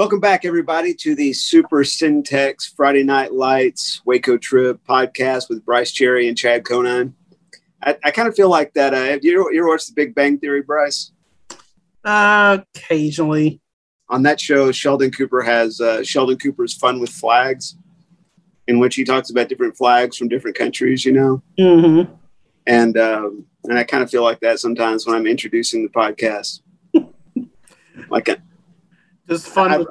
Welcome back, everybody, to the Super Centex Friday Night Lights Waco Trip podcast with Brice Cherry and Chad Conine. I, I kind of feel like that. Uh, you, ever watched The Big Bang Theory, Bryce? Uh, occasionally. On that show, Sheldon Cooper has uh, Sheldon Cooper's Fun with Flags, in which he talks about different flags from different countries, you know? Mm-hmm. And, um, and I kind of feel like that sometimes when I'm introducing the podcast. like a, Does fun I- with,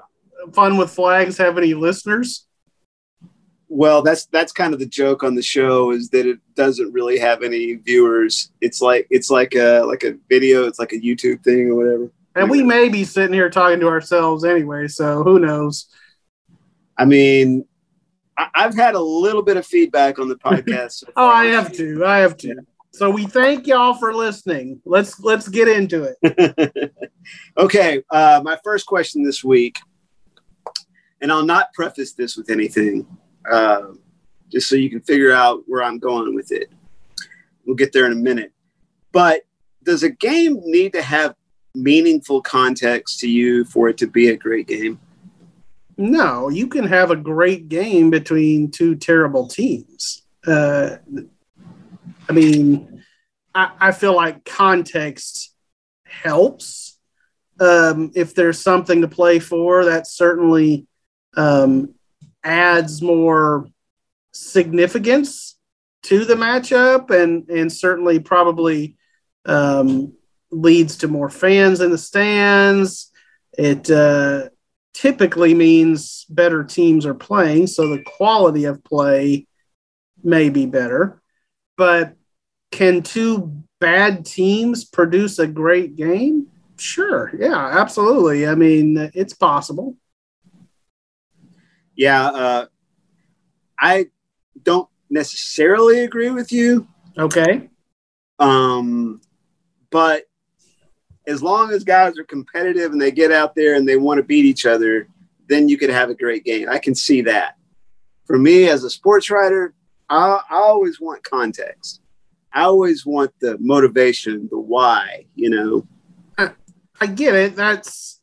fun with flags have any listeners? well that's that's kind of the joke on the show is that it doesn't really have any viewers it's like it's like a like a video it's like a youtube thing or whatever And we may be sitting here talking to ourselves anyway, so who knows? i mean I, i've had a little bit of feedback on the podcast so Oh. I have to. I have to. So we thank y'all for listening. Let's let's get into it. okay uh, my first question this week and i'll not preface this with anything uh, just so you can figure out where i'm going with it we'll get there in a minute but does a game need to have meaningful context to you for it to be a great game No, you can have a great game between two terrible teams. Uh, I mean, I, I feel like context helps. Um, if there's something to play for, that certainly um, adds more significance to the matchup, and and certainly probably um, leads to more fans in the stands. It uh, typically means better teams are playing, so the quality of play may be better. But can two bad teams produce a great game? Sure. Yeah, absolutely. I mean, it's possible. yeah uh, i don't necessarily agree with you Okay. um, but as long as guys are competitive and they get out there and they want to beat each other then you could have a great game i can see that for me as a sports writer I, I always want context i always want the motivation the why you know I get it. That's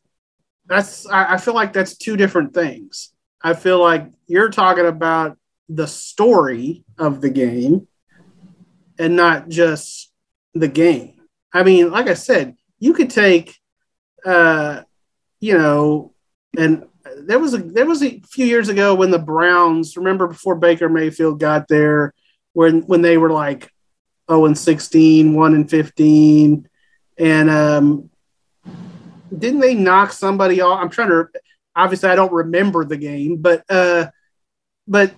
that's I, I feel like that's two different things. I feel like you're talking about the story of the game and not just the game. I mean, like I said, you could take uh you know and there was a there was a few years ago when the Browns, remember before Baker Mayfield got there, when when they were like 0 and 16, 1 and 15 and um didn't they knock somebody off? I'm trying to obviously I don't remember the game, but uh but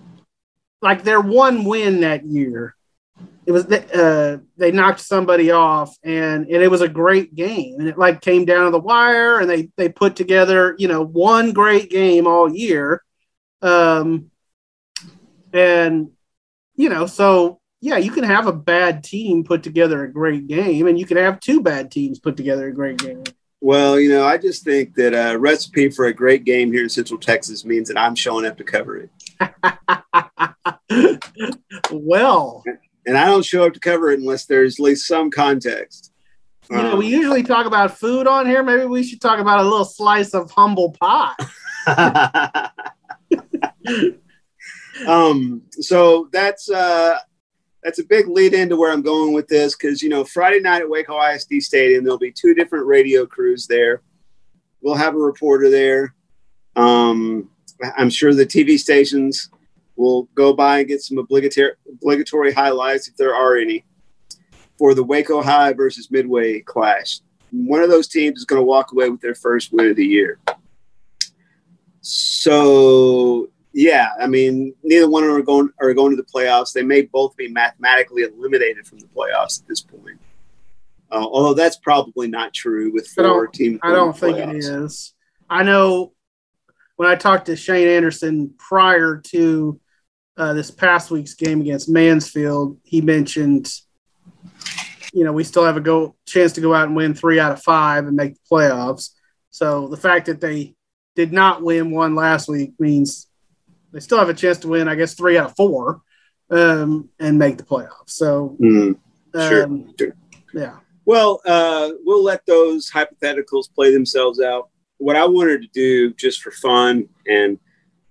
like their one win that year, it was uh they knocked somebody off and and it was a great game and it like came down to the wire and they they put together, you know, one great game all year. Um and you know, so yeah, you can have a bad team put together a great game, and you can have two bad teams put together a great game. well you know i just think that a recipe for a great game here in central texas means that i'm showing up to cover it well, and i don't show up to cover it unless there's at least some context you know, Um, we usually talk about food on here. Maybe we should talk about a little slice of humble pie. um, so that's uh, that's a big lead into where I'm going with this because you know Friday night at Waco ISD Stadium there'll be two different radio crews there. We'll have a reporter there. Um, I'm sure the TV stations will go by and get some obligatory obligatory highlights if there are any for the Waco High versus Midway clash. One of those teams is going to walk away with their first win of the year. So yeah, I mean, neither one of them are going are going to the playoffs. They may both be mathematically eliminated from the playoffs at this point. Uh, although that's probably not true with I don't- four teams. I don't think it is. I know when I talked to Shane Anderson prior to uh, this past week's game against Mansfield, he mentioned, you know, we still have a go chance to go out and win three out of five and make the playoffs. So the fact that they did not win one last week means they still have a chance to win, I guess, three out of four um, and make the playoffs. So, Mm, Sure, um, sure. yeah. Well, uh, we'll let those hypotheticals play themselves out. what I wanted to do just for fun and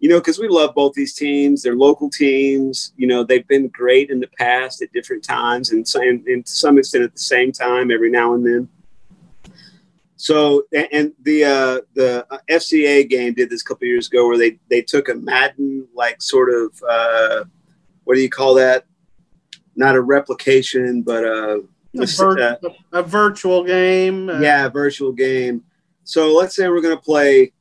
you know, because we love both these teams. They're local teams. You know, they've been great in the past at different times, and, and, and to some extent at the same time every now and then. So, and the uh, the FCA game did this a couple years ago, where they they took a Madden like sort of uh, what do you call that? Not a replication, but a, a, vir- uh, a virtual game. Uh, yeah, virtual game. So let's say we're going to play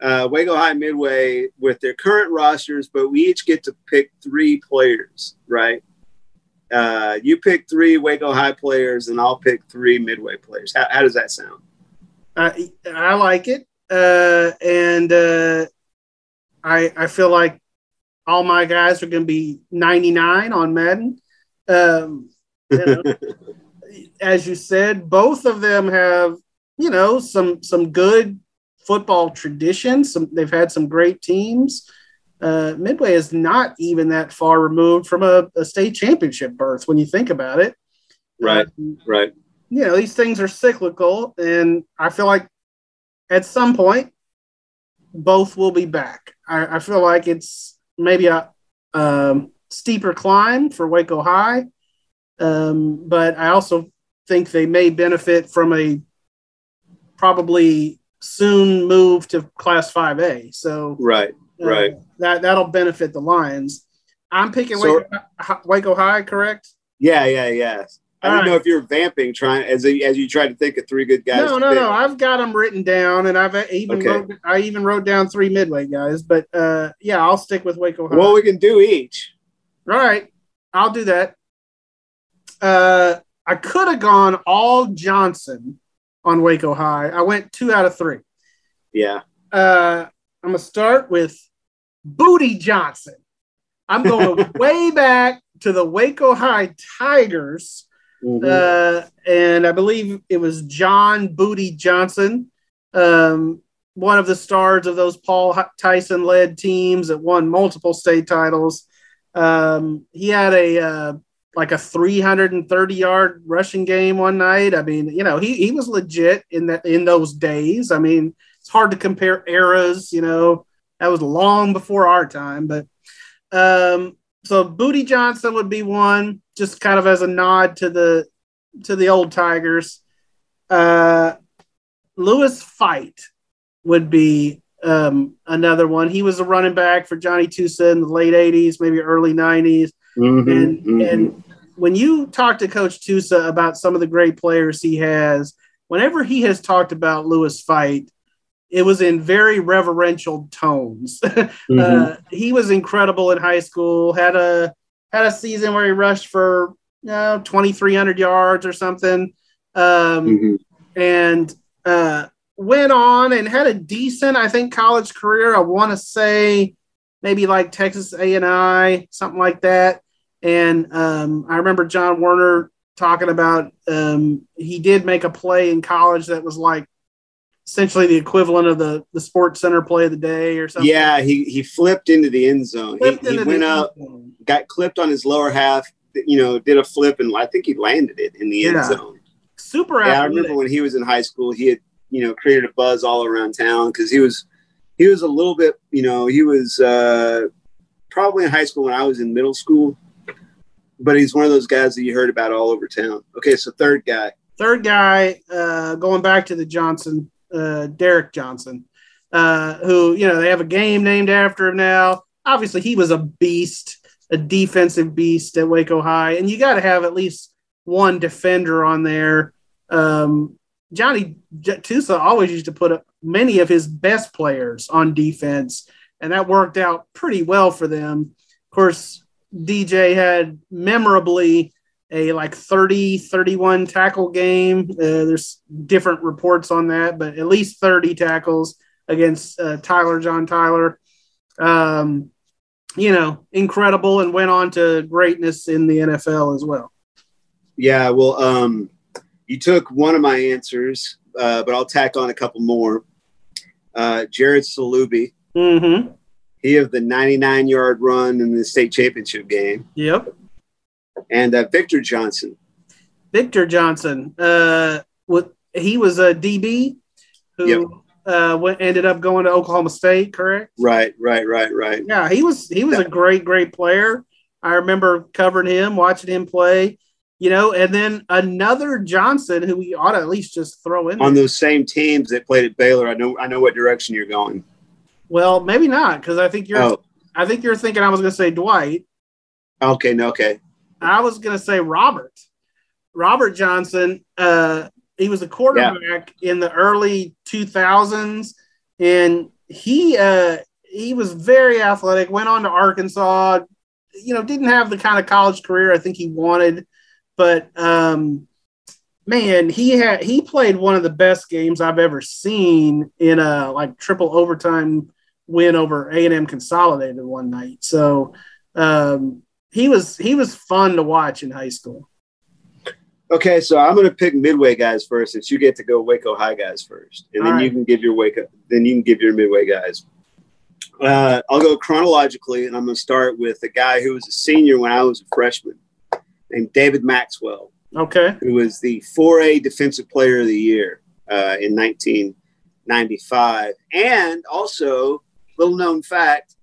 uh, Waco High Midway with their current rosters, but we each get to pick three players, right? Uh, you pick three Waco High players, and I'll pick three Midway players. How, how does that sound? I I like it, uh, and uh, I I feel like all my guys are going to be 99 on Madden. Um, you know, as you said, both of them have you know some some good football traditions. Some they've had some great teams. Uh, Midway is not even that far removed from a, a state championship berth when you think about it. Right, um, right. You know these things are cyclical, and I feel like at some point both will be back. I, I feel like it's maybe a um, steeper climb for Waco High, um, but I also think they may benefit from a probably soon move to Class 5A. So right, uh, right. That that'll benefit the Lions. I'm picking so, Waco, Waco, High, correct? Yeah, yeah, yeah. I don't right. know if you're vamping trying as a, as you try to think of three good guys. No, no, pick. no. I've got them written down, and I've even okay. wrote, I even wrote down three midway guys. But uh, yeah, I'll stick with Waco High. Well, we can do each. All right, I'll do that. Uh, I could have gone all Johnson on Waco High. I went two out of three. Yeah. Uh, I'm gonna start with Booty Johnson. I'm going way back to the Waco High Tigers, mm-hmm. uh, and I believe it was John Booty Johnson, um, one of the stars of those Paul Tyson led teams that won multiple state titles. Um, he had a uh, like a 330 yard rushing game one night. I mean, you know, he, he was legit in that in those days. I mean, it's hard to compare eras, you know, that was long before our time, but um, so Booty Johnson would be one, just kind of as a nod to the to the old Tigers. Uh, Lewis Fight would be um, another one. He was a running back for Johnny Tusa in the late '80s, maybe early '90s, mm-hmm, and mm-hmm. and when you talk to Coach Tusa about some of the great players he has, whenever he has talked about Lewis Fight, it was in very reverential tones. mm-hmm. uh, he was incredible in high school. Had a had a season where he rushed for you know, 2,300 yards or something, um, mm-hmm. and uh, went on and had a decent, I think, college career. I want to say maybe like Texas A and I, something like that. And um, I remember John Werner talking about um, he did make a play in college that was like essentially the equivalent of the the Sports Center play of the day or something. Yeah, he he flipped into the end zone. Flipped he, he went up, got clipped on his lower half. You know, did a flip and I think he landed it in the end yeah. zone. Super. Yeah, I remember when he was in high school, he had you know created a buzz all around town because he was he was a little bit you know he was uh, probably in high school when I was in middle school but he's one of those guys that you heard about all over town. Okay, so third guy. Third guy, uh, going back to the Johnson, uh, Derek Johnson, uh, who you know they have a game named after him now. Obviously, he was a beast, a defensive beast at Waco High, and you got to have at least one defender on there. Um, Johnny Tusa always used to put up many of his best players on defense, and that worked out pretty well for them. Of course, DJ had memorably a like 30 31 tackle game. Uh, there's different reports on that, but at least 30 tackles against uh, Tyler John Tyler. Um, you know, incredible and went on to greatness in the NFL as well. Yeah, well, um, you took one of my answers, uh, but I'll tack on a couple more. Uh, Jared Salubi. Mm-hmm. He of the 99 yard run in the state championship game. Yep. And uh, Victor Johnson. Victor Johnson. Uh, what he was a DB who yep. uh, went, ended up going to Oklahoma State, correct? Right, right, right, right. Yeah, he was he was a great, great player. I remember covering him, watching him play. You know, and then another Johnson who we ought to at least just throw in On there. those same teams that played at Baylor, I know I know what direction you're going. Well, maybe not because I think you're Oh, I think you're thinking I was going to say Dwight. okay, no, okay. I was going to say Robert. Robert Johnson. Uh, he was a quarterback in the early 2000s, and he uh, he was very athletic. Went on to Arkansas. You know, didn't have the kind of college career I think he wanted, but um, man, he had he played one of the best games I've ever seen in a like triple overtime win over A and M Consolidated one night. So um, he was he was fun to watch in high school. Okay, so I'm going to pick Midway guys first, since you get to go Waco High guys first, and then All you can give your Waco, then you can give your Midway guys. Uh, I'll go chronologically, and I'm going to start with a guy who was a senior when I was a freshman, named David Maxwell, Okay. who was the 4A Defensive Player of the Year uh, in 1995, and also little known fact,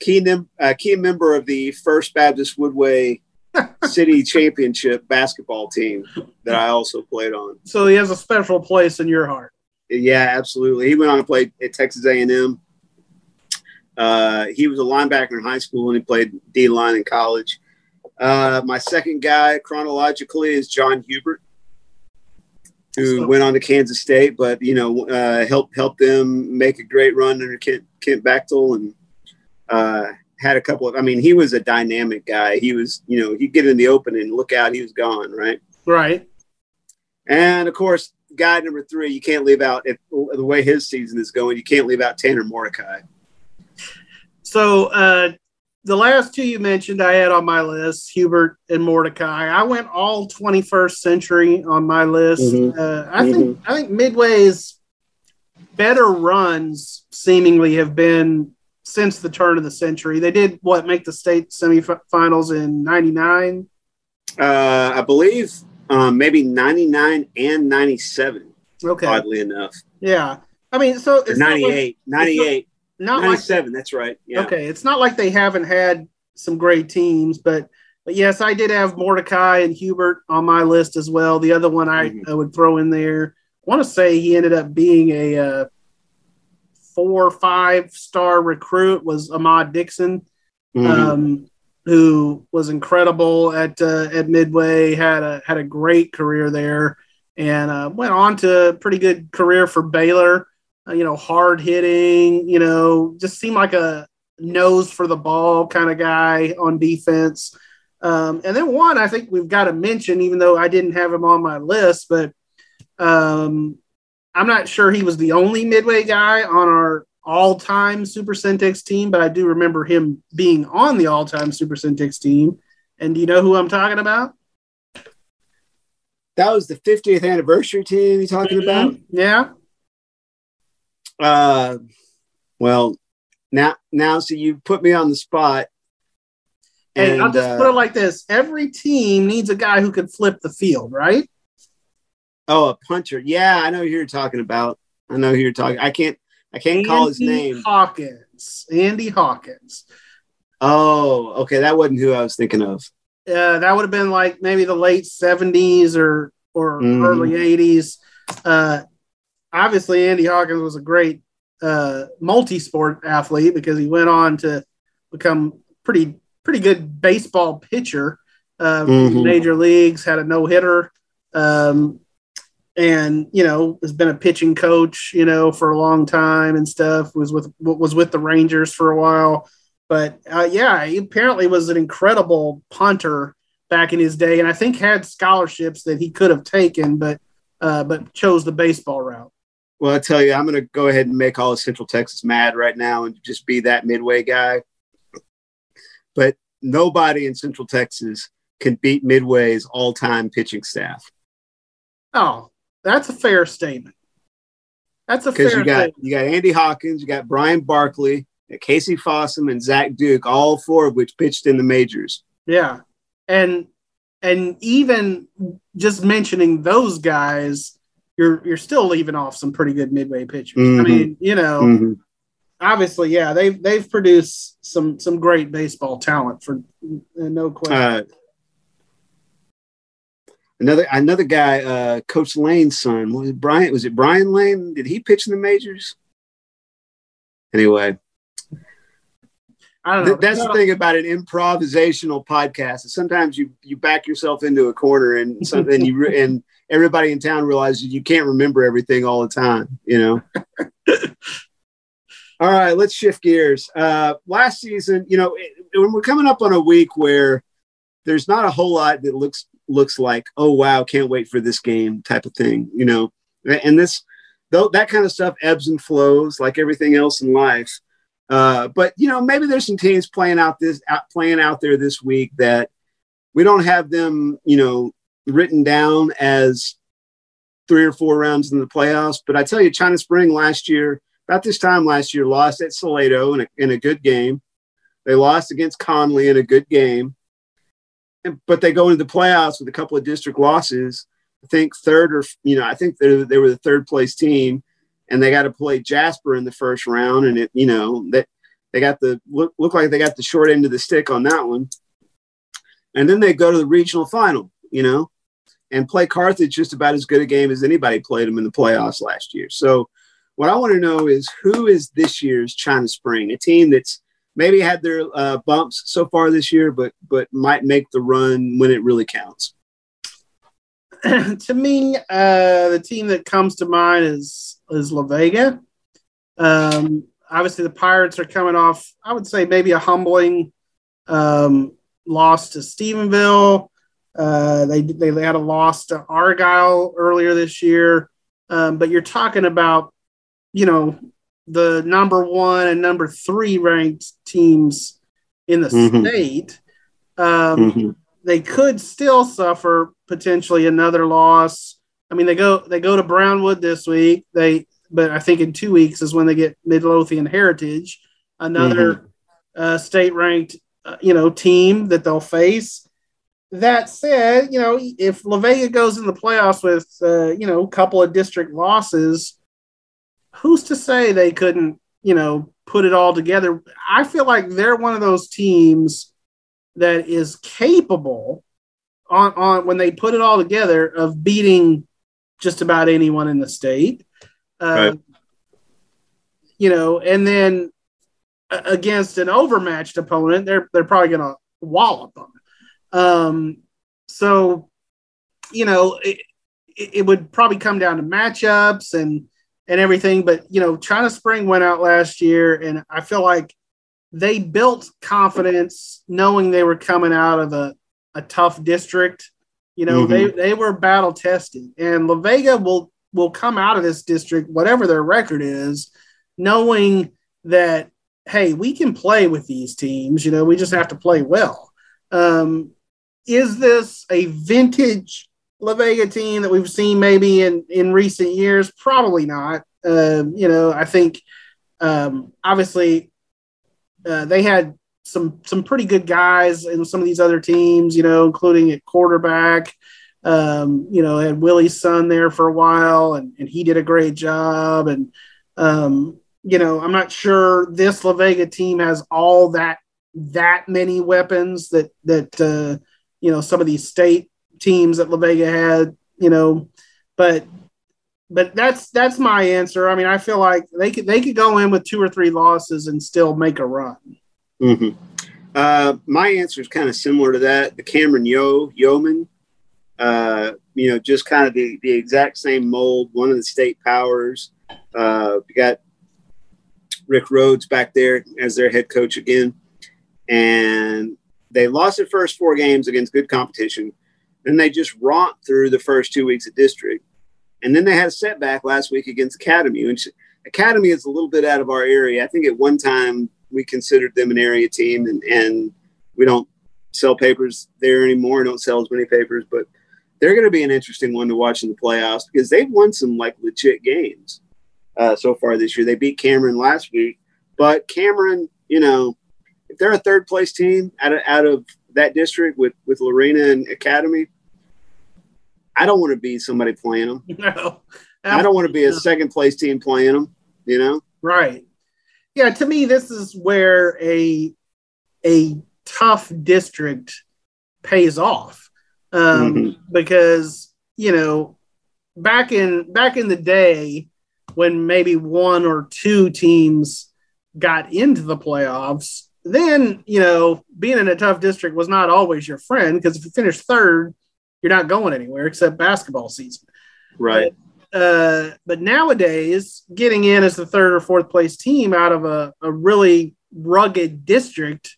key, uh, key member of the First Baptist Woodway City Championship basketball team that I also played on. So he has a special place in your heart. Yeah, absolutely. He went on to play at Texas A&M. Uh, he was a linebacker in high school and he played D line in college. Uh, my second guy chronologically is John Hubert, who So- went on to Kansas State, but you know uh, helped helped them make a great run under Kent, Kent Bachtel and uh, had a couple of. I mean, he was a dynamic guy. He was you know he'd get in the open and look out, he was gone, right? Right. And of course, guy number three, you can't leave out if the way his season is going. You can't leave out Tanner Mordecai. So uh, the last two you mentioned, I had on my list, Hubert and Mordecai. I went all 21st century on my list. Mhm. Uh, I think I think Midway's better runs seemingly have been since the turn of the century. They did what make the state semifinals in '99. Uh, I believe um, maybe 99 and 97, Okay, oddly enough. yeah. I mean, so Or it's not like- 98, 98, not like 97. That's right. Yeah. Okay, it's not like they haven't had some great teams, but but yes, I did have Mordecai and Hubert on my list as well. The other one I, Mhm. I would throw in there. I want to say he ended up being a uh, four or five star recruit was Ahmad Dixon, Mhm. um, who was incredible at uh, at Midway. had a had a great career there, and uh, went on to a pretty good career for Baylor. Uh, you know, hard hitting. You know, just seemed like a nose for the ball kind of guy on defense. Um, and then one I think we've got to mention, even though I didn't have him on my list, but um, I'm not sure he was the only midway guy on our all-time Super Centex team, but I do remember him being on the all-time Super Centex team. And do you know who I'm talking about? that was the 50th anniversary team you're talking about. Yeah. Uh, well, now, now, so you put me on the spot. And, And I'll just uh, put it like this: every team needs a guy who can flip the field, right? Oh, a puncher. Yeah, I know who you're talking about. I know who you're talking. I can't. I can't call his name. Hawkins. Andy Hawkins. Oh, okay. That wasn't who I was thinking of. Uh, that would have been like maybe the late 70s or or Mhm. early 80s. Uh, obviously, Andy Hawkins was a great uh, multi-sport athlete because he went on to become pretty pretty good baseball pitcher. Uh, Mhm. Major leagues had a no hitter, um, and you know has been a pitching coach, you know, for a long time and stuff. Was with was with the Rangers for a while, but uh, yeah, he apparently was an incredible punter back in his day, and I think had scholarships that he could have taken, but uh, but chose the baseball route. Well, I tell you, I'm going to go ahead and make all of Central Texas mad right now and just be that midway guy. But nobody in Central Texas can beat Midway's all-time pitching staff Oh, that's a fair statement. That's a because fair you got statement. you got Andy Hawkins, you got Brian Barkley, Casey Fossum, and Zach Duke, all four of which pitched in the majors. Yeah. And and even just mentioning those guys, you're you're still leaving off some pretty good midway pitchers. Mm-hmm. I mean, you know, mm-hmm. obviously, yeah, they've they've produced some some great baseball talent for no question. Uh, another another guy, uh, Coach Lane's son, was it Brian? Was it Brian Lane? Did he pitch in the majors? Anyway, that's the thing about an improvisational podcast. Is Sometimes you you back yourself into a corner, and something you and everybody in town realizes you can't remember everything all the time. You know. all right, let's shift gears. Uh, last season, you know, when we're coming up on a week where there's not a whole lot that looks looks like, oh wow, can't wait for this game type of thing. You know, and this though that kind of stuff ebbs and flows like everything else in life. Uh, but you know, maybe there's some teams playing out this out, playing out there this week that we don't have them, you know, written down as three or four rounds in the playoffs. But I tell you, China Spring last year, about this time last year, lost at Salado in a, in a good game. They lost against Connally in a good game, but they go into the playoffs with a couple of district losses. I think third or you know, I think they they were the third place team and they got to play Jasper in the first round, and it you know that they got the look, look like they got the short end of the stick on that one, and then they go to the regional final, you know, and play Carthage just about as good a game as anybody played them in the playoffs last year. So what I want to know is who is this year's China Spring, a team that's maybe had their uh, bumps so far this year, but but might make the run when it really counts. to me, uh, the team that comes to mind is is La Vega. Um, obviously, the Pirates are coming off, I would say, maybe a humbling um, loss to Stephenville. Uh, they, they had a loss to Argyle earlier this year. Um, but you're talking about, you know, the number one and number three ranked teams in the mm-hmm. state. Um, mm-hmm. They could still suffer potentially another loss. I mean, they go they go to Brownwood this week. They but I think in two weeks is when they get Midlothian Heritage, another mm-hmm. uh, state ranked uh, you know team that they'll face. That said, you know if La Vega goes in the playoffs with uh, you know a couple of district losses, who's to say they couldn't you know put it all together? I feel like they're one of those teams that is capable on, on when they put it all together of beating just about anyone in the state. Uh, right. You know, and then against an overmatched opponent, they're they're probably going to wallop them. Um, so, you know, it, it would probably come down to matchups and and everything. But you know, China Spring went out last year, and I feel like they built confidence knowing they were coming out of a a tough district. You know, mm-hmm. they they were battle tested, and La Vega will will come out of this district, whatever their record is, knowing that hey, we can play with these teams. You know, we just have to play well. Um, is this a vintage La Vega team that we've seen maybe in in recent years? Probably not. Uh, you know, I think um, obviously uh, they had some some pretty good guys in some of these other teams, you know, including at quarterback. Um, you know, had Willie's son there for a while, and, and he did a great job. And um, you know, I'm not sure this La Vega team has all that that many weapons that that uh, you know some of these state teams that La Vega had. You know, but but that's that's my answer. I mean, I feel like they could they could go in with two or three losses and still make a run. Mm-hmm. Uh, my answer is kind of similar to that. The Cameron Yoe Yeoman, uh, you know, just kind of the, the exact same mold. One of the state powers. Uh, got Rick Rhodes back there as their head coach again, and they lost their first four games against good competition. Then they just romped through the first two weeks of district, and then they had a setback last week against Academy. Which Academy is a little bit out of our area. I think at one time we considered them an area team, and, and we don't sell papers there anymore. Don't sell as many papers, but they're going to be an interesting one to watch in the playoffs because they've won some like legit games uh, so far this year. They beat Cameron last week, but Cameron, you know, if they're a third place team out of, out of that district with with Lorena and Academy, I don't want to be somebody playing them. No, I don't want to be a second place team playing them, you know? Right. Yeah, to me, this is where a a tough district pays off. Um, mm-hmm. because, you know, back in back in the day when maybe one or two teams got into the playoffs, then you know being in a tough district was not always your friend because if you finish third, you're not going anywhere except basketball season. Right. But, uh, but nowadays, getting in as the third or fourth place team out of a, a really rugged district,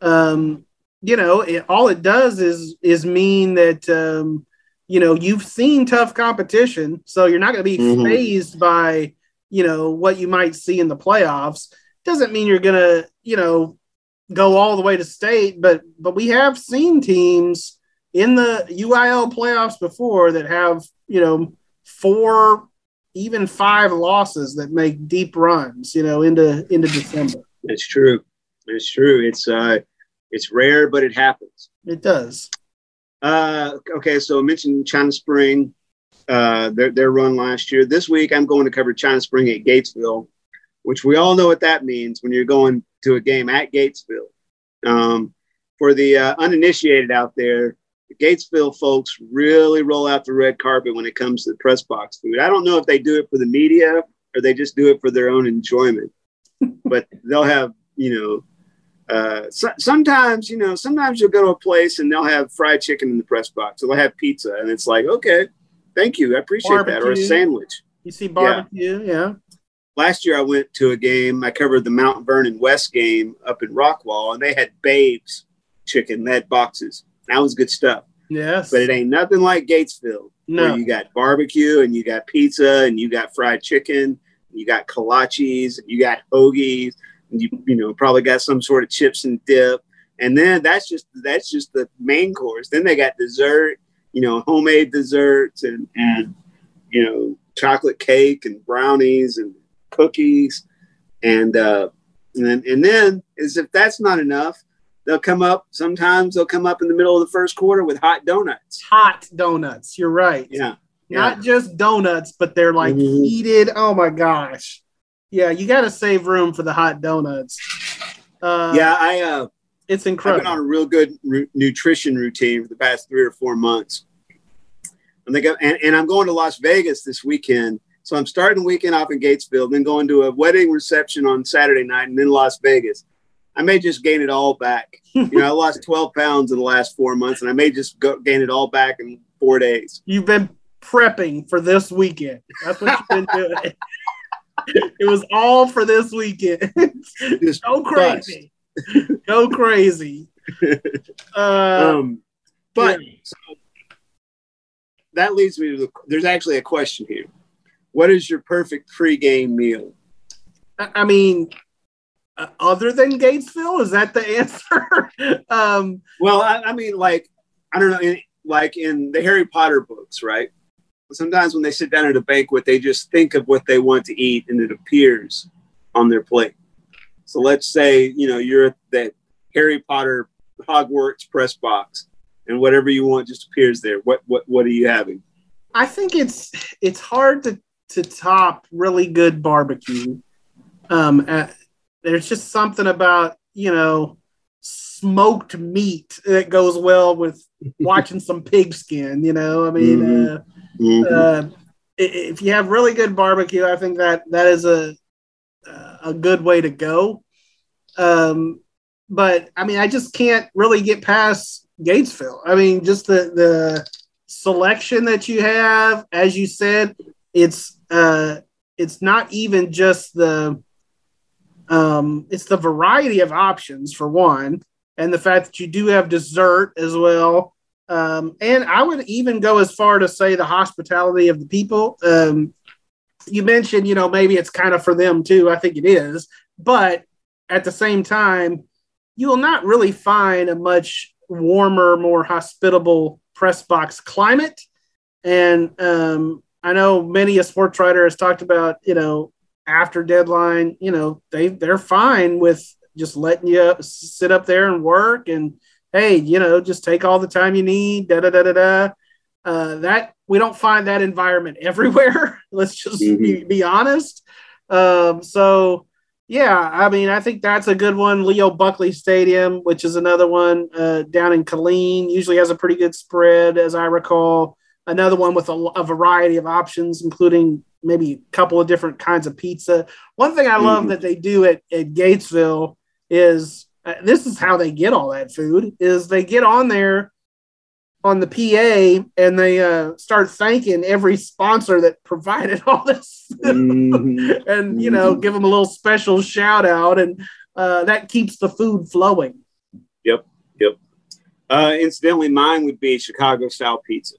um, you know, it, all it does is is mean that um, you know you've seen tough competition, so you're not going to be mm-hmm. phased by you know what you might see in the playoffs. Doesn't mean you're going to you know go all the way to state, but but we have seen teams in the UIL playoffs before that have you know four, even five losses that make deep runs, you know, into into December. It's true. It's true. It's uh, it's rare, but it happens. It does. Uh, okay, so I mentioned China Spring, uh, their their run last year. This week, I'm going to cover China Spring at Gatesville, which we all know what that means when you're going to a game at Gatesville. Um, for the uh, uninitiated out there, the Gatesville folks really roll out the red carpet when it comes to the press box food. I don't know if they do it for the media or they just do it for their own enjoyment, but they'll have, you know, uh, so, sometimes, you know, sometimes you'll go to a place and they'll have fried chicken in the press box. or they'll have pizza, and it's like, okay, thank you, I appreciate barbecue. that, or a sandwich. You see barbecue, yeah. yeah last year I went to a game. I covered the Mount Vernon West game up in Rockwall, and they had Babes chicken, they had boxes. That was good stuff. Yes. But it ain't nothing like Gatesville. No. Where you got barbecue and you got pizza and you got fried chicken, you got kolaches, you got hoagies, and you you know probably got some sort of chips and dip. And then that's just that's just the main course. Then they got dessert, you know, homemade desserts and and you know chocolate cake and brownies and cookies, and uh, and then, and then as if that's not enough, they'll come up. Sometimes they'll come up in the middle of the first quarter with hot donuts. Hot donuts. You're right. Yeah. Not just donuts, but they're like mm-hmm. heated. Oh my gosh. Yeah, you got to save room for the hot donuts. Uh, yeah, I. Uh, it's incredible. I've been on a real good nutrition routine for the past three or four months. And, they go, and, and I'm going to Las Vegas this weekend so I'm starting the weekend off in Gatesville, then going to a wedding reception on Saturday night, and then Las Vegas. I may just gain it all back. you know, I lost 12 pounds in the last four months, and I may just go, gain it all back in four days. You've been prepping for this weekend. That's what you've been doing. it was all for this weekend. Just Go crazy. Go crazy. Uh, um, but yeah. so that leads me to the, there's actually a question here what is your perfect pregame meal? I mean, uh, other than Gatesville, is that the answer? um, well, I, I, mean, like I don't know, in, like in the Harry Potter books, right? Sometimes when they sit down at a banquet, they just think of what they want to eat, and it appears on their plate. So let's say you know you're at that Harry Potter Hogwarts press box, and whatever you want just appears there. What what what are you having? I think it's it's hard to to top really good barbecue. Um, uh, there's just something about you know smoked meat that goes well with watching some pigskin. You know, I mean, mm-hmm. Uh, mm-hmm. Uh, if you have really good barbecue, I think that that is a a good way to go. Um, but I mean, I just can't really get past Gatesville. I mean, just the the selection that you have, as you said, it's uh, it's not even just the um, it's the variety of options for one, and the fact that you do have dessert as well. Um, and I would even go as far to say the hospitality of the people. Um, you mentioned, you know, maybe it's kind of for them too. I think it is, but at the same time, you will not really find a much warmer, more hospitable press box climate. And um, I know many a sports writer has talked about, you know, after deadline, you know, they they're fine with just letting you sit up there and work and hey, you know, just take all the time you need, da da da da da. Uh, that we don't find that environment everywhere. Let's just mm-hmm. be, be, honest. Um, so, yeah, I mean, I think that's a good one. Leo Buckley Stadium, which is another one uh, down in Killeen, usually has a pretty good spread, as I recall. Another one with a, a variety of options, including maybe a couple of different kinds of pizza. One thing I love mm-hmm. that they do at, at Gatesville is uh, this is how they get all that food is they get on there on the PA and they uh, start thanking every sponsor that provided all this mm-hmm. and you know mm-hmm. give them a little special shout out and uh, that keeps the food flowing yep yep uh, incidentally mine would be chicago style pizza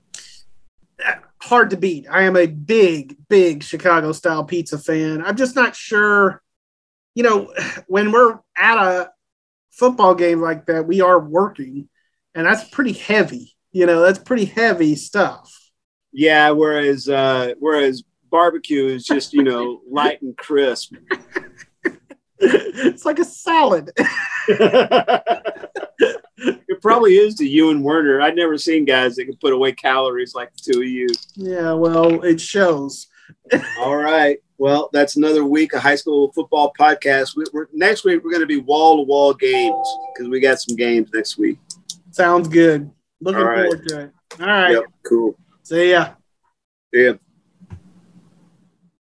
hard to beat i am a big big chicago style pizza fan i'm just not sure you know when we're at a football game like that, we are working, and that's pretty heavy. You know, that's pretty heavy stuff. Yeah, whereas uh, whereas barbecue is just you know light and crisp. it's like a salad. it probably is to you and Werner. I've never seen guys that can put away calories like the two of you. Yeah, well, it shows. All right. Well, that's another week of high school football podcast. We, next week we're going to be wall to wall games because we got some games next week. Sounds good. Looking forward to it. All right. Yep, cool. See ya. See ya.